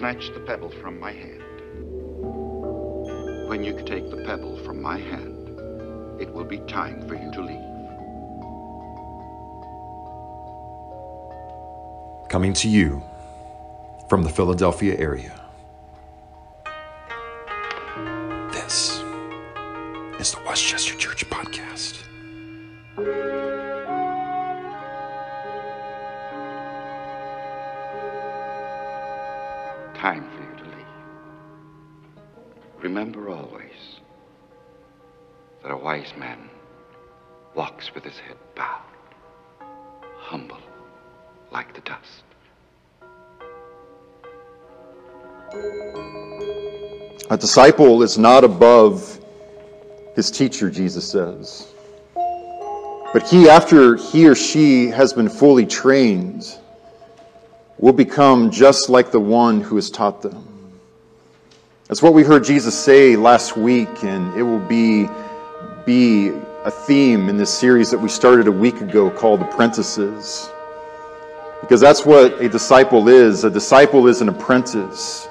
snatch the pebble from my hand. When you take the pebble from my hand, it will be time for you to leave. Coming to you from the Philadelphia area. Disciple is not above his teacher, Jesus says. But he, after he or she has been fully trained, will become just like the one who has taught them. That's what we heard Jesus say last week, and it will be, be a theme in this series that we started a week ago called Apprentices. Because that's what a disciple is. A disciple is an apprentice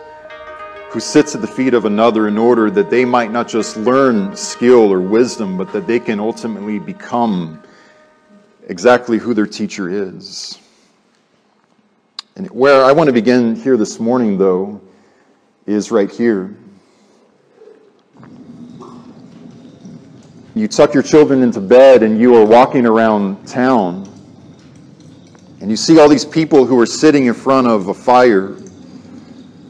who sits at the feet of another in order that they might not just learn skill or wisdom, but that they can ultimately become exactly who their teacher is. And where I want to begin here this morning, though, is right here. You tuck your children into bed and you are walking around town, and you see all these people who are sitting in front of a fire,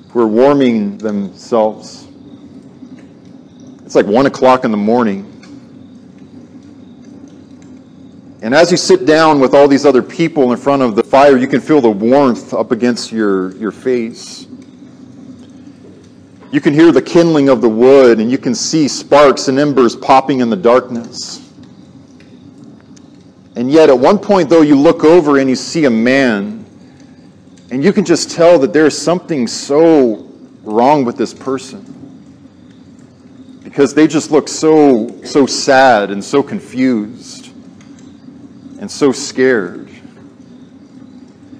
who are warming themselves. It's like one o'clock in the morning. And as you sit down with all these other people in front of the fire, you can feel the warmth up against your, your face. You can hear the kindling of the wood, and you can see sparks and embers popping in the darkness. And yet, at one point, though, you look over and you see a man, and you can just tell that there's something so wrong with this person. Because they just look so, so sad and so confused and so scared.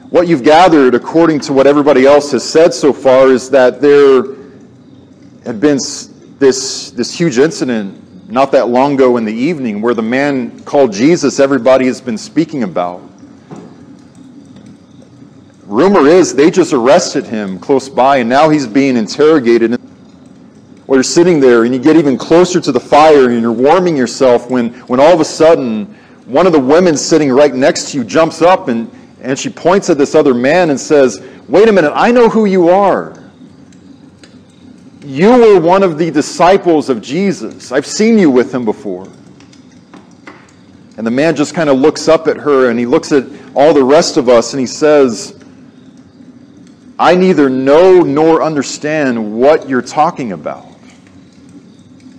What you've gathered, according to what everybody else has said so far, is that there had been this, this huge incident not that long ago in the evening where the man called Jesus everybody has been speaking about. Rumor is they just arrested him close by and now he's being interrogated. While you're sitting there and you get even closer to the fire and you're warming yourself when, when all of a sudden one of the women sitting right next to you jumps up and, and she points at this other man and says, Wait a minute, I know who you are. You were one of the disciples of Jesus. I've seen you with him before. And the man just kind of looks up at her and he looks at all the rest of us and he says, I neither know nor understand what you're talking about.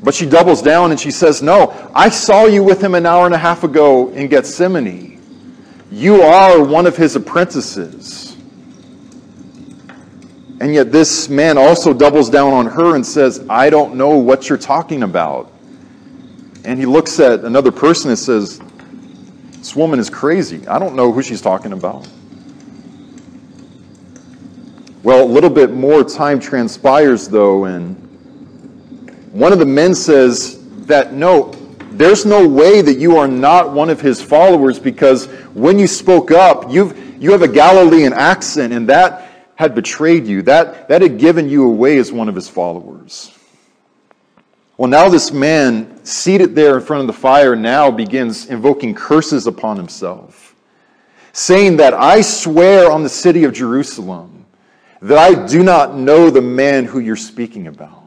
But she doubles down and she says, No, I saw you with him an hour and a half ago in Gethsemane. You are one of his apprentices. And yet, this man also doubles down on her and says, I don't know what you're talking about. And he looks at another person and says, This woman is crazy. I don't know who she's talking about. Well, a little bit more time transpires, though, and one of the men says that no, there's no way that you are not one of his followers because when you spoke up, you've, you have a Galilean accent, and that had betrayed you. That, that had given you away as one of his followers. Well, now this man, seated there in front of the fire, now begins invoking curses upon himself, saying that I swear on the city of Jerusalem that I do not know the man who you're speaking about.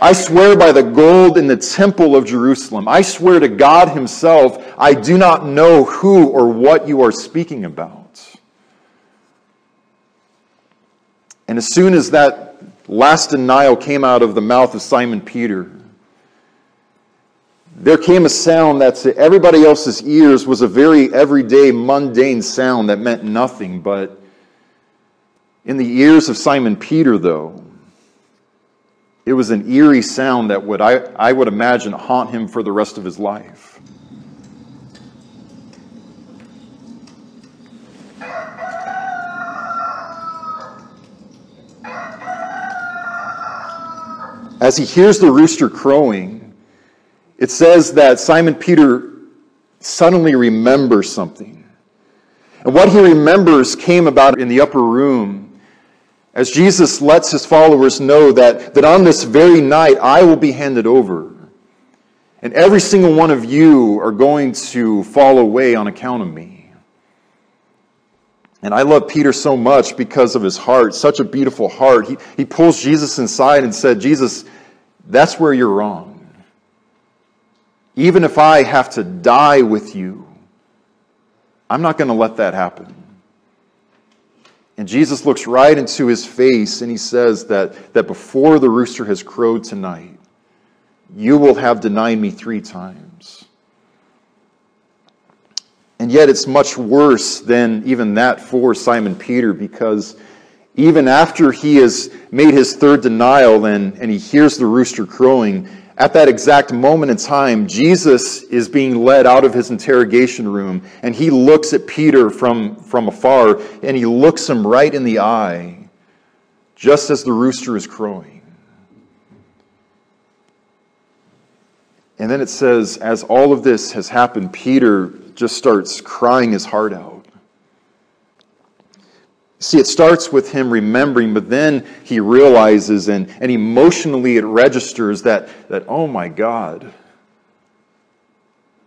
I swear by the gold in the temple of Jerusalem. I swear to God Himself, I do not know who or what you are speaking about. And as soon as that last denial came out of the mouth of Simon Peter, there came a sound that to everybody else's ears was a very everyday, mundane sound that meant nothing. But in the ears of Simon Peter, though, it was an eerie sound that would, I, I would imagine, haunt him for the rest of his life. as he hears the rooster crowing, it says that Simon Peter suddenly remembers something. And what he remembers came about in the upper room as Jesus lets his followers know that, that on this very night I will be handed over. And every single one of you are going to fall away on account of me. And I love Peter so much because of his heart, such a beautiful heart. He, he pulls Jesus inside and said, Jesus, that's where you're wrong. Even if I have to die with you, I'm not going to let that happen. And Jesus looks right into his face and he says that, that before the rooster has crowed tonight, you will have denied me three times. And yet, it's much worse than even that for Simon Peter because even after he has made his third denial and, and he hears the rooster crowing, at that exact moment in time, Jesus is being led out of his interrogation room and he looks at Peter from, from afar and he looks him right in the eye just as the rooster is crowing. And then it says, as all of this has happened, Peter just starts crying his heart out. See, it starts with him remembering, but then he realizes and, and emotionally it registers that, that, oh my God,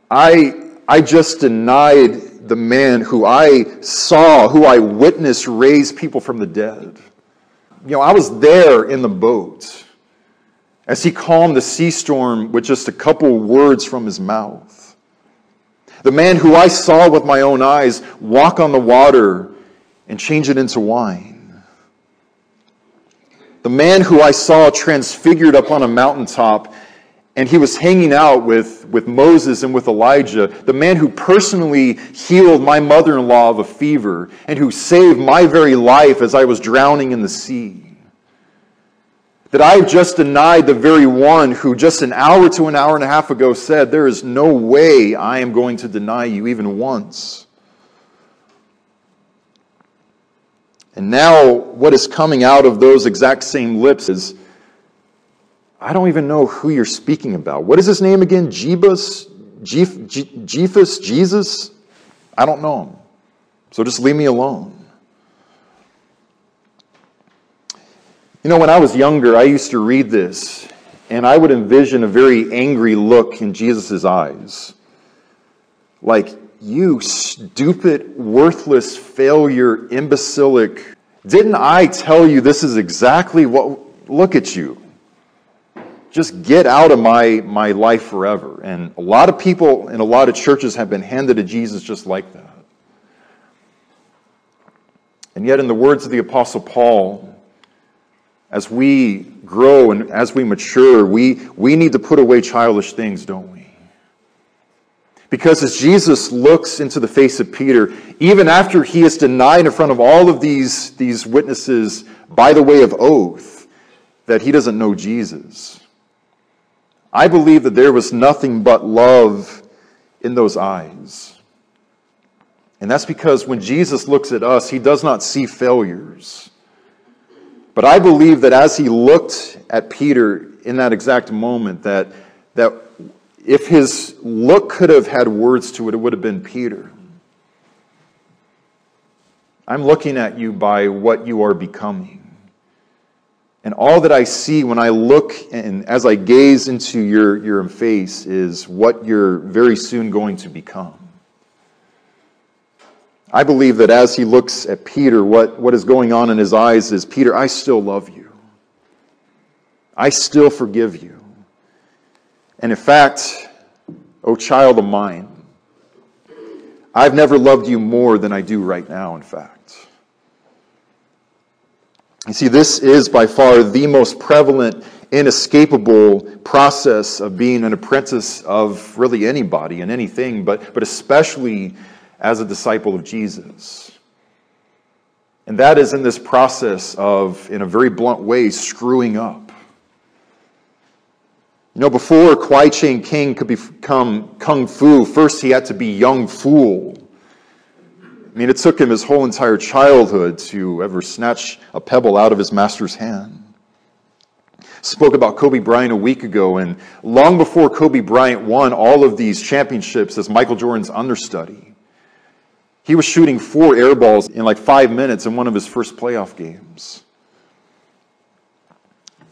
I, I just denied the man who I saw, who I witnessed raise people from the dead. You know, I was there in the boat as he calmed the sea storm with just a couple words from his mouth. The man who I saw with my own eyes walk on the water and change it into wine. The man who I saw transfigured up on a mountaintop and he was hanging out with, with Moses and with Elijah, the man who personally healed my mother in law of a fever and who saved my very life as I was drowning in the sea. That I have just denied the very one who just an hour to an hour and a half ago said, There is no way I am going to deny you even once. And now, what is coming out of those exact same lips is, I don't even know who you're speaking about. What is his name again? Jebus? Jephus? Jesus? I don't know him. So just leave me alone. You know, when I was younger, I used to read this, and I would envision a very angry look in Jesus' eyes. Like, you stupid, worthless, failure, imbecilic. Didn't I tell you this is exactly what? Look at you. Just get out of my, my life forever. And a lot of people in a lot of churches have been handed to Jesus just like that. And yet, in the words of the Apostle Paul, as we grow and as we mature, we, we need to put away childish things, don't we? Because as Jesus looks into the face of Peter, even after he is denied in front of all of these, these witnesses by the way of oath that he doesn't know Jesus, I believe that there was nothing but love in those eyes. And that's because when Jesus looks at us, he does not see failures. But I believe that as he looked at Peter in that exact moment, that, that if his look could have had words to it, it would have been Peter. I'm looking at you by what you are becoming. And all that I see when I look and as I gaze into your, your face is what you're very soon going to become. I believe that as he looks at Peter, what, what is going on in his eyes is Peter, I still love you. I still forgive you. And in fact, O child of mine, I've never loved you more than I do right now, in fact. You see, this is by far the most prevalent, inescapable process of being an apprentice of really anybody and anything, but, but especially as a disciple of Jesus. And that is in this process of, in a very blunt way, screwing up. You know, before Kwai Chang Caine could become Kung Fu, first he had to be young fool. I mean, it took him his whole entire childhood to ever snatch a pebble out of his master's hand. spoke about Kobe Bryant a week ago, and long before Kobe Bryant won all of these championships as Michael Jordan's understudy, he was shooting four air balls in like five minutes in one of his first playoff games.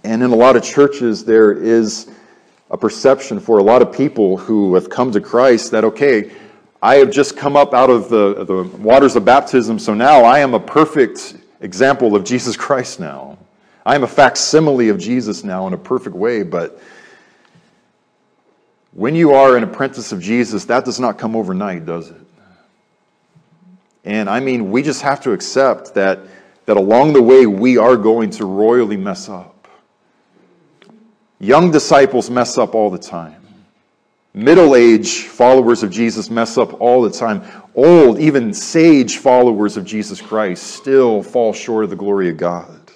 And in a lot of churches, there is a perception for a lot of people who have come to Christ that, okay, I have just come up out of the, the waters of baptism, so now I am a perfect example of Jesus Christ now. I am a facsimile of Jesus now in a perfect way, but when you are an apprentice of Jesus, that does not come overnight, does it? And I mean, we just have to accept that, that along the way we are going to royally mess up. Young disciples mess up all the time. Middle age followers of Jesus mess up all the time. Old, even sage followers of Jesus Christ still fall short of the glory of God.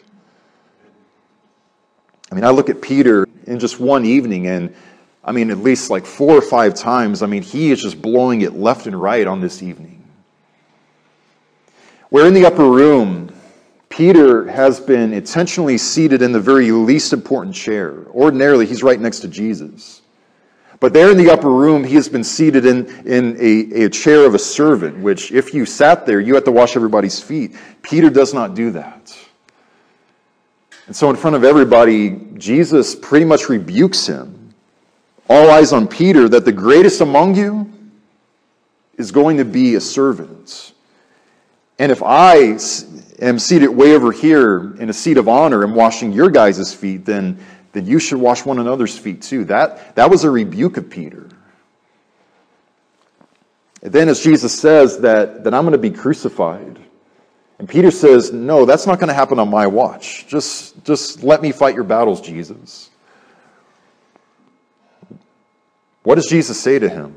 I mean, I look at Peter in just one evening, and I mean, at least like four or five times, I mean, he is just blowing it left and right on this evening. We're in the upper room. Peter has been intentionally seated in the very least important chair. Ordinarily, he's right next to Jesus. But there in the upper room, he has been seated in, in a, a chair of a servant, which if you sat there, you had to wash everybody's feet. Peter does not do that. And so, in front of everybody, Jesus pretty much rebukes him. All eyes on Peter that the greatest among you is going to be a servant. And if I am seated way over here in a seat of honor and washing your guys' feet, then then you should wash one another's feet too. That, that was a rebuke of Peter. And then, as Jesus says that, that I'm going to be crucified, and Peter says, No, that's not going to happen on my watch. Just, just let me fight your battles, Jesus. What does Jesus say to him?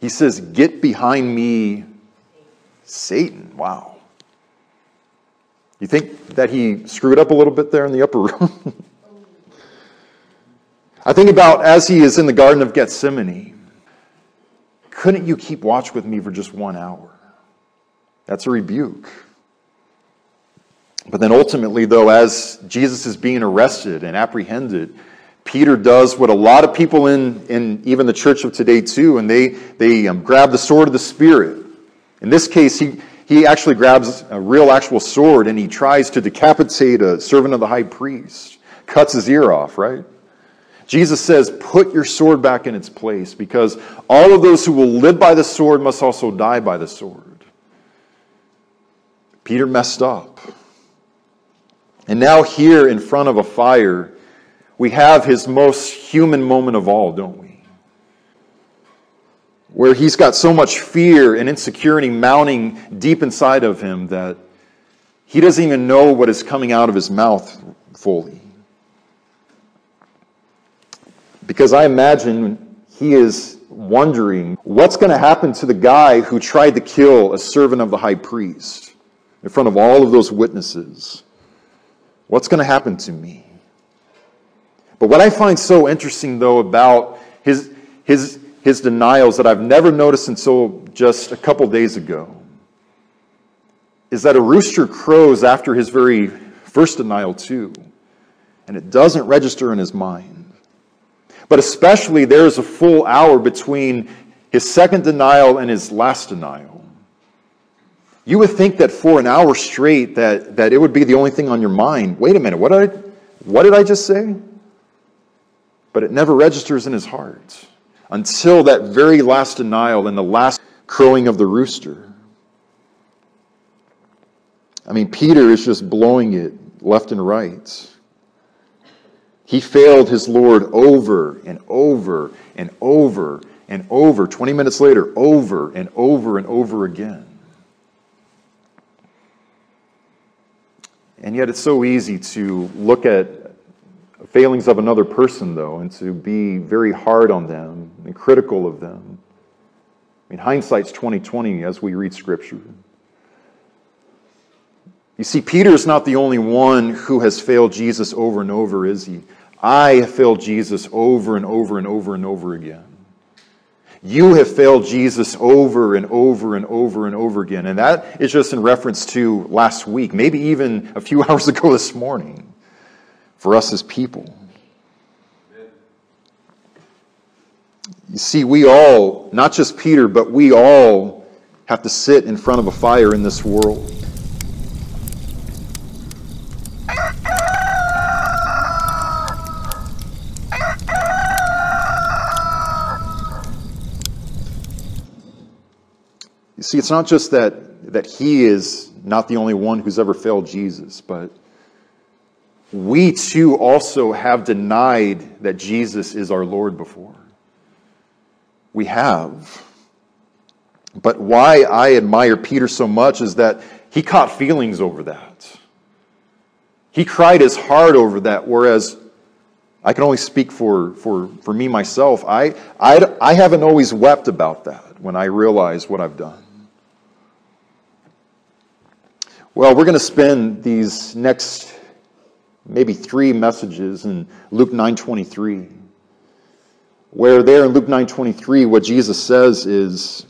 He says, Get behind me, Satan. Wow. You think that he screwed up a little bit there in the upper room? I think about as he is in the Garden of Gethsemane, couldn't you keep watch with me for just one hour? That's a rebuke. But then ultimately, though, as Jesus is being arrested and apprehended, Peter does what a lot of people in, in even the church of today too, and they, they um, grab the sword of the Spirit. In this case, he, he actually grabs a real actual sword and he tries to decapitate a servant of the high priest, cuts his ear off, right? Jesus says, Put your sword back in its place because all of those who will live by the sword must also die by the sword. Peter messed up. And now, here in front of a fire, we have his most human moment of all, don't we? Where he's got so much fear and insecurity mounting deep inside of him that he doesn't even know what is coming out of his mouth fully. Because I imagine he is wondering what's going to happen to the guy who tried to kill a servant of the high priest in front of all of those witnesses. What's going to happen to me? But what I find so interesting, though, about his, his his denials that I've never noticed until just a couple days ago is that a rooster crows after his very first denial, too, and it doesn't register in his mind. But especially, there's a full hour between his second denial and his last denial. You would think that for an hour straight that, that it would be the only thing on your mind. Wait a minute, what did I, what did I just say? But it never registers in his heart until that very last denial and the last crowing of the rooster. I mean, Peter is just blowing it left and right. He failed his Lord over and over and over and over. 20 minutes later, over and over and over again. And yet, it's so easy to look at failings of another person, though, and to be very hard on them and critical of them. I mean, hindsight's 2020 as we read Scripture. You see, Peter is not the only one who has failed Jesus over and over, is he? I have failed Jesus over and over and over and over again. You have failed Jesus over and over and over and over again. And that is just in reference to last week, maybe even a few hours ago this morning for us as people. You see, we all, not just Peter, but we all have to sit in front of a fire in this world. You see, it's not just that, that he is not the only one who's ever failed Jesus, but we too also have denied that Jesus is our Lord before. We have. But why I admire Peter so much is that he caught feelings over that. He cried his heart over that, whereas I can only speak for, for, for me myself. I, I, I haven't always wept about that when I realize what I've done. Well, we're going to spend these next maybe three messages in Luke 9:23. Where there in Luke 9:23 what Jesus says is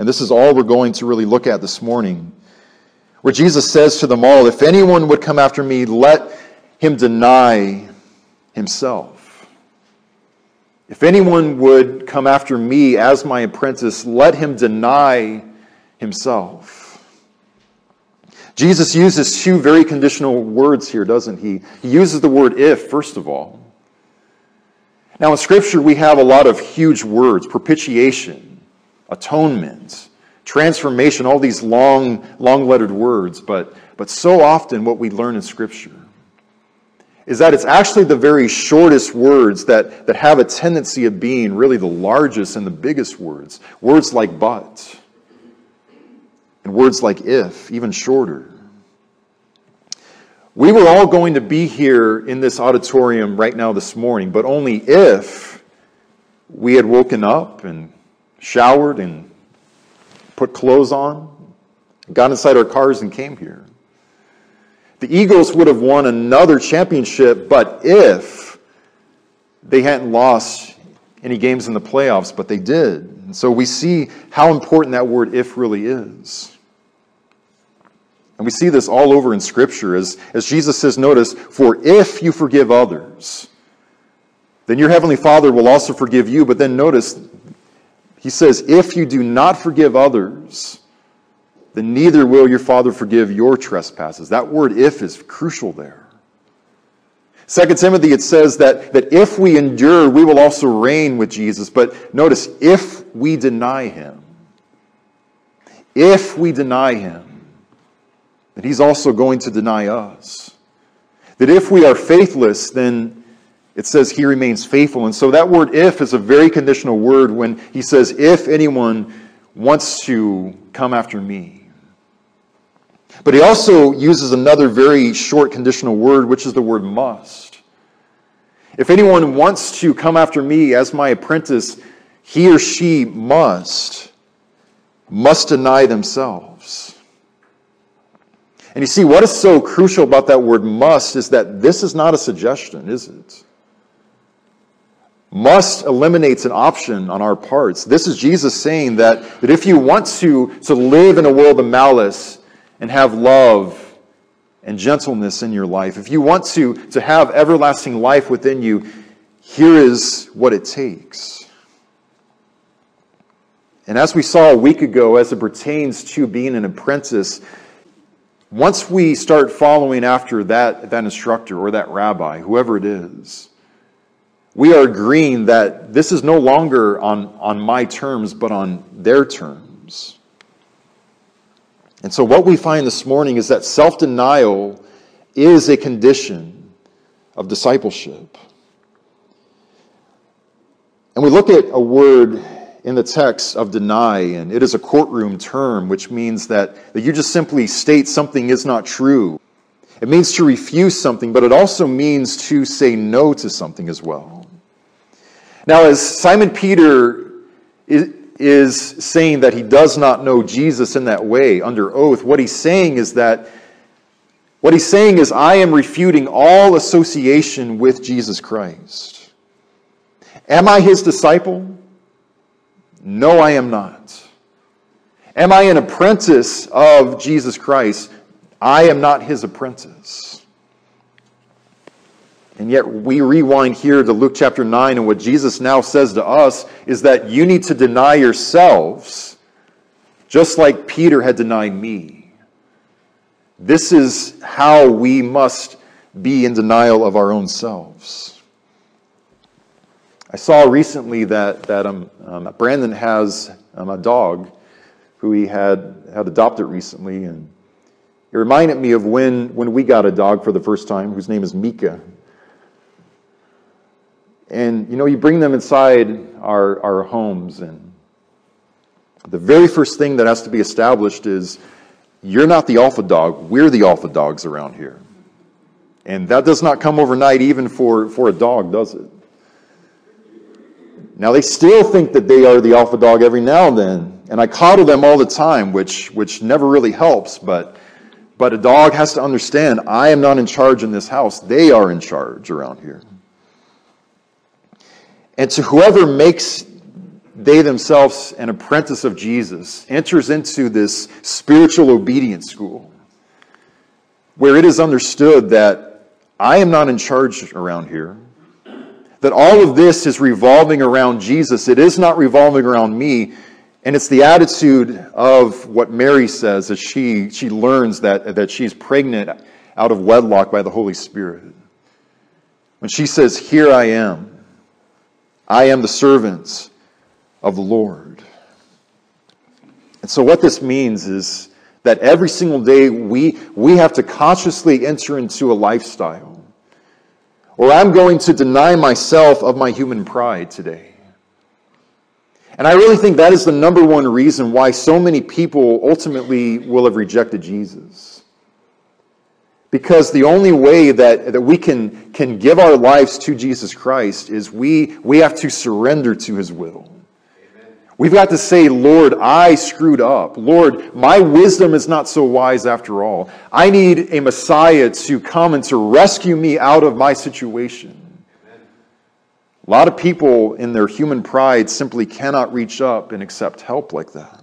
and this is all we're going to really look at this morning. Where Jesus says to them all, if anyone would come after me, let him deny himself. If anyone would come after me as my apprentice, let him deny himself. Jesus uses two very conditional words here, doesn't he? He uses the word if, first of all. Now, in Scripture, we have a lot of huge words propitiation, atonement, transformation, all these long, long lettered words. But, but so often, what we learn in Scripture is that it's actually the very shortest words that, that have a tendency of being really the largest and the biggest words. Words like but and words like if, even shorter. We were all going to be here in this auditorium right now this morning, but only if we had woken up and showered and put clothes on, got inside our cars and came here. The Eagles would have won another championship, but if they hadn't lost any games in the playoffs, but they did. And so we see how important that word if really is. And we see this all over in Scripture as, as Jesus says, notice, for if you forgive others, then your heavenly Father will also forgive you. But then notice, he says, if you do not forgive others, then neither will your Father forgive your trespasses. That word if is crucial there. 2 Timothy, it says that, that if we endure, we will also reign with Jesus. But notice, if we deny him, if we deny him, that he's also going to deny us. That if we are faithless, then it says he remains faithful. And so that word if is a very conditional word when he says, if anyone wants to come after me. But he also uses another very short conditional word, which is the word must. If anyone wants to come after me as my apprentice, he or she must, must deny themselves. And you see, what is so crucial about that word must is that this is not a suggestion, is it? Must eliminates an option on our parts. This is Jesus saying that, that if you want to, to live in a world of malice and have love and gentleness in your life, if you want to, to have everlasting life within you, here is what it takes. And as we saw a week ago, as it pertains to being an apprentice, once we start following after that, that instructor or that rabbi, whoever it is, we are agreeing that this is no longer on, on my terms, but on their terms. And so, what we find this morning is that self denial is a condition of discipleship. And we look at a word in the text of deny, and it is a courtroom term, which means that, that you just simply state something is not true. It means to refuse something, but it also means to say no to something as well. Now, as Simon Peter is, is saying that he does not know Jesus in that way under oath, what he's saying is that what he's saying is, I am refuting all association with Jesus Christ. Am I his disciple? No, I am not. Am I an apprentice of Jesus Christ? I am not his apprentice. And yet we rewind here to Luke chapter 9, and what Jesus now says to us is that you need to deny yourselves, just like Peter had denied me. This is how we must be in denial of our own selves. I saw recently that, that um, um, Brandon has um, a dog who he had, had adopted recently, and it reminded me of when, when we got a dog for the first time, whose name is Mika. And, you know, you bring them inside our, our homes, and the very first thing that has to be established is you're not the alpha dog, we're the alpha dogs around here. And that does not come overnight, even for, for a dog, does it? Now, they still think that they are the alpha dog every now and then, and I coddle them all the time, which, which never really helps, but, but a dog has to understand I am not in charge in this house, they are in charge around here. And to whoever makes they themselves an apprentice of Jesus enters into this spiritual obedience school where it is understood that I am not in charge around here, that all of this is revolving around Jesus. It is not revolving around me. And it's the attitude of what Mary says as she, she learns that, that she's pregnant out of wedlock by the Holy Spirit. When she says, Here I am, I am the servant of the Lord. And so, what this means is that every single day we, we have to consciously enter into a lifestyle, or I'm going to deny myself of my human pride today. And I really think that is the number one reason why so many people ultimately will have rejected Jesus. Because the only way that, that we can, can give our lives to Jesus Christ is we, we have to surrender to his will. We've got to say, Lord, I screwed up. Lord, my wisdom is not so wise after all. I need a Messiah to come and to rescue me out of my situation. A lot of people in their human pride simply cannot reach up and accept help like that.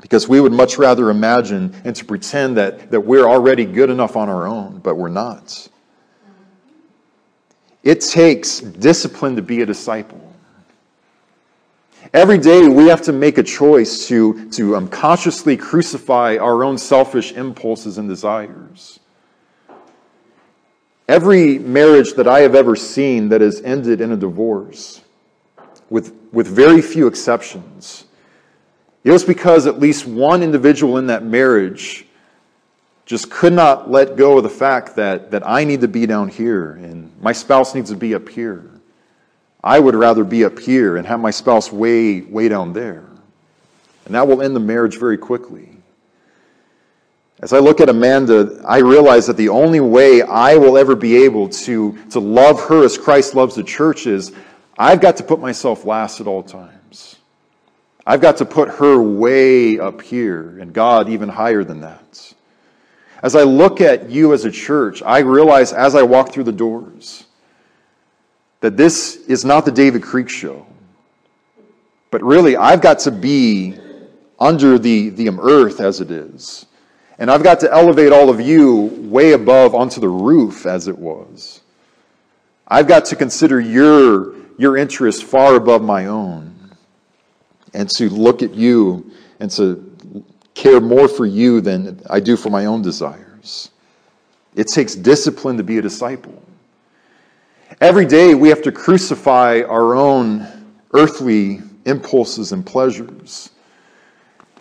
Because we would much rather imagine and to pretend that, that we're already good enough on our own, but we're not. It takes discipline to be a disciple. Every day we have to make a choice to, to um, consciously crucify our own selfish impulses and desires. Every marriage that I have ever seen that has ended in a divorce, with, with very few exceptions, it was because at least one individual in that marriage just could not let go of the fact that, that I need to be down here and my spouse needs to be up here. I would rather be up here and have my spouse way, way down there. And that will end the marriage very quickly. As I look at Amanda, I realize that the only way I will ever be able to, to love her as Christ loves the church is I've got to put myself last at all times. I've got to put her way up here and God even higher than that. As I look at you as a church, I realize as I walk through the doors that this is not the David Creek show. But really, I've got to be under the, the earth as it is. And I've got to elevate all of you way above onto the roof as it was. I've got to consider your, your interests far above my own and to look at you and to care more for you than I do for my own desires. It takes discipline to be a disciple. Every day we have to crucify our own earthly impulses and pleasures.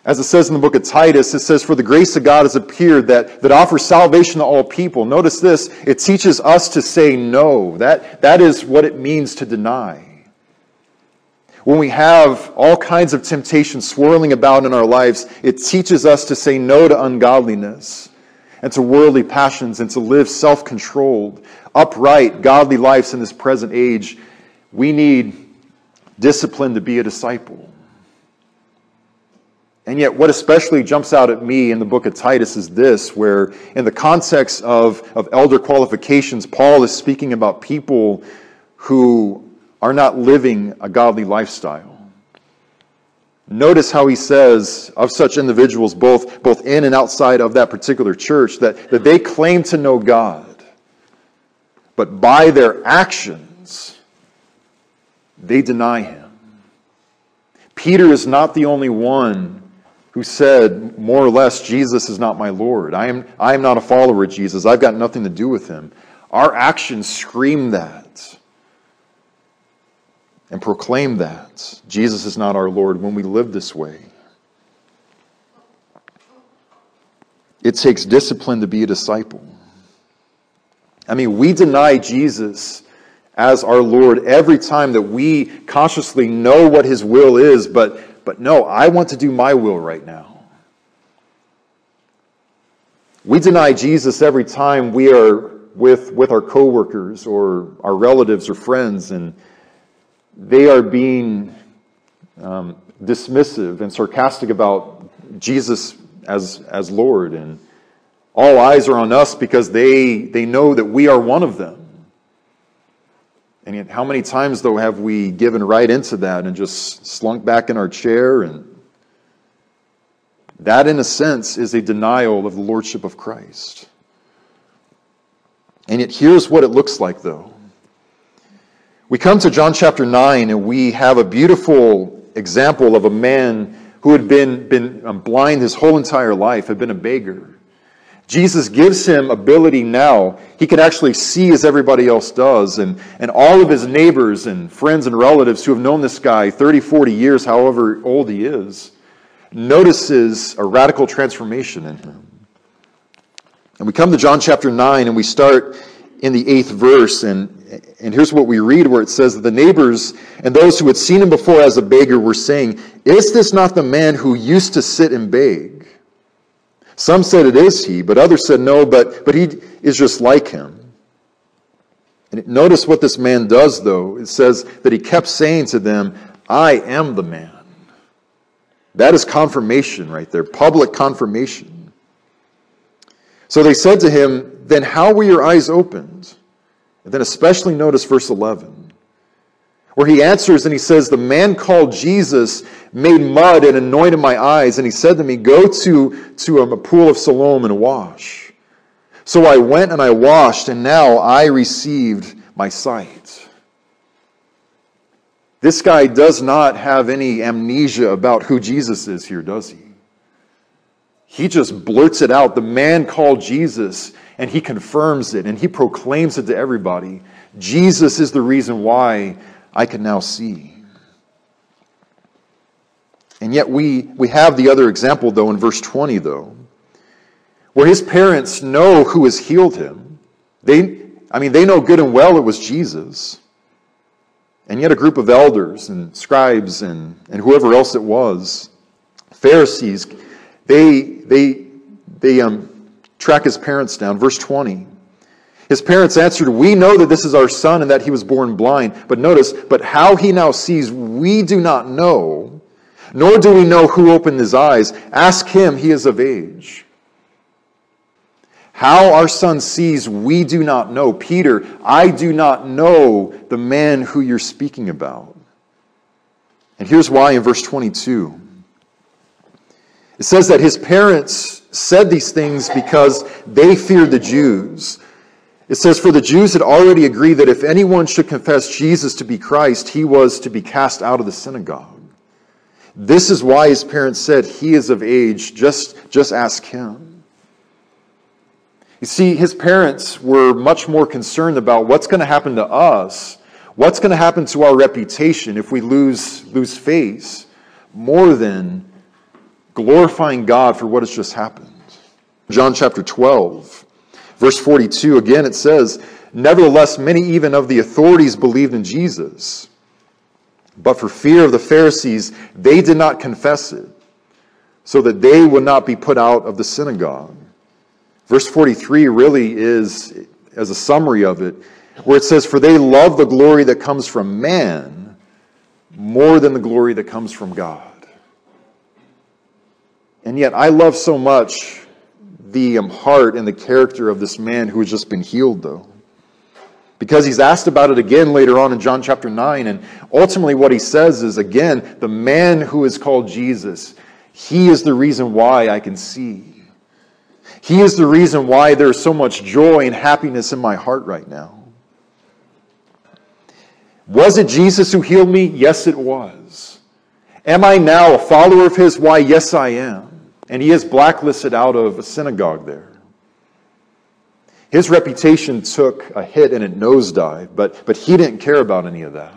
As it says in the book of Titus, it says, For the grace of God has appeared that, that offers salvation to all people. Notice this, it teaches us to say no. That, that is what it means to deny when we have all kinds of temptations swirling about in our lives, it teaches us to say no to ungodliness and to worldly passions and to live self controlled, upright, godly lives in this present age. We need discipline to be a disciple. And yet, what especially jumps out at me in the book of Titus is this, where in the context of, of elder qualifications, Paul is speaking about people who are not living a godly lifestyle. Notice how he says of such individuals, both, both in and outside of that particular church, that, that they claim to know God, but by their actions, they deny him. Peter is not the only one who said, more or less, Jesus is not my Lord. I am, I am not a follower of Jesus. I've got nothing to do with him. Our actions scream that and proclaim that. Jesus is not our Lord when we live this way. It takes discipline to be a disciple. I mean, we deny Jesus as our Lord every time that we consciously know what his will is, but, but no, I want to do my will right now. We deny Jesus every time we are with, with our coworkers or our relatives or friends and they are being um, dismissive and sarcastic about Jesus as, as Lord and all eyes are on us because they, they know that we are one of them. And yet, how many times, though, have we given right into that and just slunk back in our chair? And that, in a sense, is a denial of the Lordship of Christ. And yet, here's what it looks like, though. We come to John chapter 9, and we have a beautiful example of a man who had been, been um, blind his whole entire life, had been a beggar. Jesus gives him ability now. He can actually see as everybody else does. And, and all of his neighbors and friends and relatives who have known this guy 30, 40 years, however old he is, notices a radical transformation in him. And we come to John chapter 9 and we start in the eighth verse. And, and here's what we read where it says that the neighbors and those who had seen him before as a beggar were saying, Is this not the man who used to sit and beg? Some said it is he, but others said no, but, but he is just like him. And notice what this man does, though. It says that he kept saying to them, I am the man. That is confirmation right there, public confirmation. So they said to him, Then how were your eyes opened? And then especially notice verse 11 where he answers and he says, The man called Jesus made mud and anointed my eyes, and he said to me, Go to, to a pool of Siloam and wash. So I went and I washed, and now I received my sight. This guy does not have any amnesia about who Jesus is here, does he? He just blurts it out. The man called Jesus, and he confirms it, and he proclaims it to everybody. Jesus is the reason why I can now see. And yet we, we have the other example, though, in verse 20, though, where his parents know who has healed him. They, I mean, they know good and well it was Jesus. And yet a group of elders and scribes and, and whoever else it was, Pharisees, they, they, they um, track his parents down. Verse 20. His parents answered, We know that this is our son and that he was born blind. But notice, but how he now sees, we do not know, nor do we know who opened his eyes. Ask him, he is of age. How our son sees, we do not know. Peter, I do not know the man who you're speaking about. And here's why in verse 22. It says that his parents said these things because they feared the Jews. It says, For the Jews had already agreed that if anyone should confess Jesus to be Christ, he was to be cast out of the synagogue. This is why his parents said, He is of age, just, just ask him. You see, his parents were much more concerned about what's going to happen to us, what's going to happen to our reputation if we lose, lose face, more than glorifying God for what has just happened. John chapter 12. Verse 42, again, it says, Nevertheless, many even of the authorities believed in Jesus. But for fear of the Pharisees, they did not confess it, so that they would not be put out of the synagogue. Verse 43 really is, as a summary of it, where it says, For they love the glory that comes from man more than the glory that comes from God. And yet, I love so much the um, heart and the character of this man who has just been healed, though. Because he's asked about it again later on in John chapter 9. And ultimately, what he says is again, the man who is called Jesus, he is the reason why I can see. He is the reason why there's so much joy and happiness in my heart right now. Was it Jesus who healed me? Yes, it was. Am I now a follower of his? Why, yes, I am. And he is blacklisted out of a synagogue there. His reputation took a hit and a nosedive, but, but he didn't care about any of that.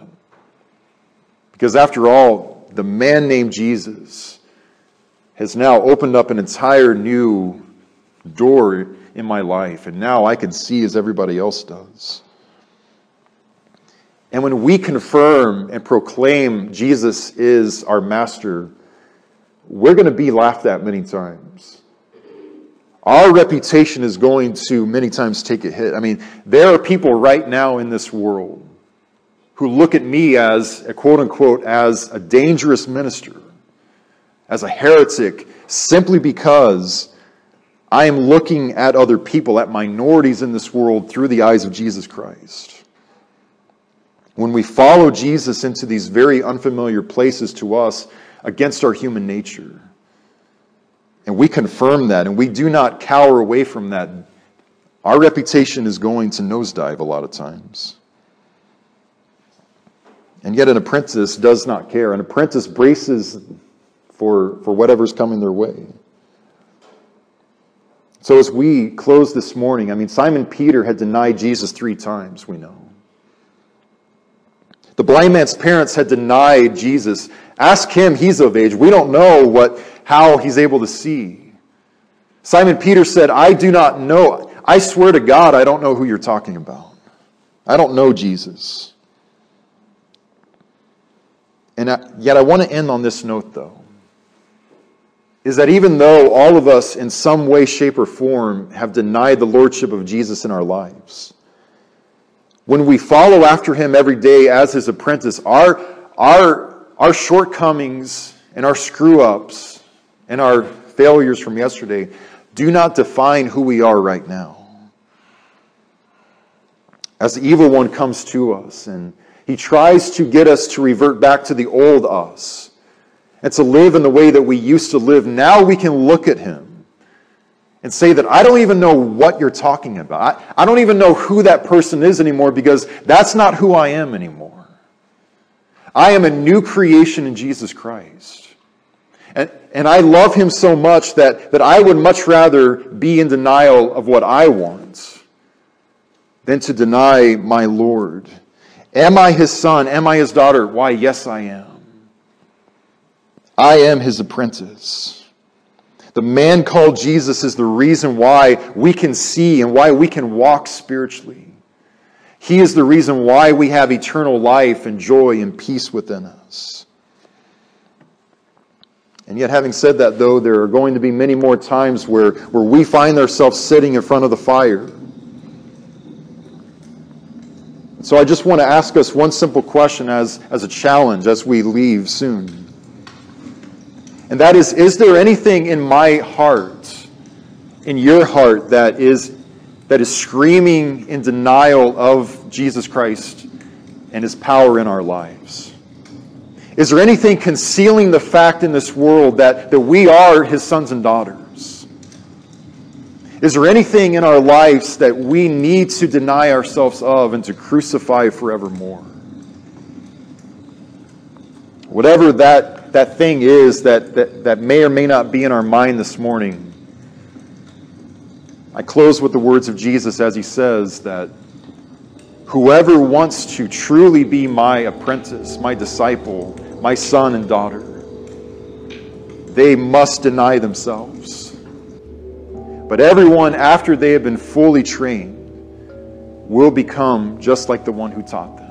Because after all, the man named Jesus has now opened up an entire new door in my life, and now I can see as everybody else does. And when we confirm and proclaim Jesus is our master, we're going to be laughed at many times. Our reputation is going to many times take a hit. I mean, there are people right now in this world who look at me as, a quote unquote, as a dangerous minister, as a heretic, simply because I am looking at other people, at minorities in this world, through the eyes of Jesus Christ. When we follow Jesus into these very unfamiliar places to us against our human nature, and we confirm that, and we do not cower away from that, our reputation is going to nosedive a lot of times. And yet, an apprentice does not care. An apprentice braces for, for whatever's coming their way. So, as we close this morning, I mean, Simon Peter had denied Jesus three times, we know. The blind man's parents had denied Jesus. Ask him, he's of age. We don't know what, how he's able to see. Simon Peter said, I do not know. I swear to God, I don't know who you're talking about. I don't know Jesus. And yet I want to end on this note, though is that even though all of us, in some way, shape, or form, have denied the lordship of Jesus in our lives, when we follow after him every day as his apprentice, our, our, our shortcomings and our screw ups and our failures from yesterday do not define who we are right now. As the evil one comes to us and he tries to get us to revert back to the old us and to live in the way that we used to live, now we can look at him and say that I don't even know what you're talking about. I, I, don't even know who that person is anymore because that's not who I am anymore. I am a new creation in Jesus Christ. And, and I love him so much that, that I would much rather be in denial of what I want than to deny my Lord. Am I his son? Am I his daughter? Why, yes, I am. I am his apprentice. The man called Jesus is the reason why we can see and why we can walk spiritually. He is the reason why we have eternal life and joy and peace within us. And yet, having said that, though, there are going to be many more times where, where we find ourselves sitting in front of the fire. So I just want to ask us one simple question as, as a challenge as we leave soon. And that is, is there anything in my heart, in your heart, that is, that is screaming in denial of Jesus Christ and his power in our lives? Is there anything concealing the fact in this world that, that we are his sons and daughters? Is there anything in our lives that we need to deny ourselves of and to crucify forevermore? Whatever that that thing is that, that, that may or may not be in our mind this morning. I close with the words of Jesus as he says that whoever wants to truly be my apprentice, my disciple, my son and daughter, they must deny themselves. But everyone, after they have been fully trained, will become just like the one who taught them.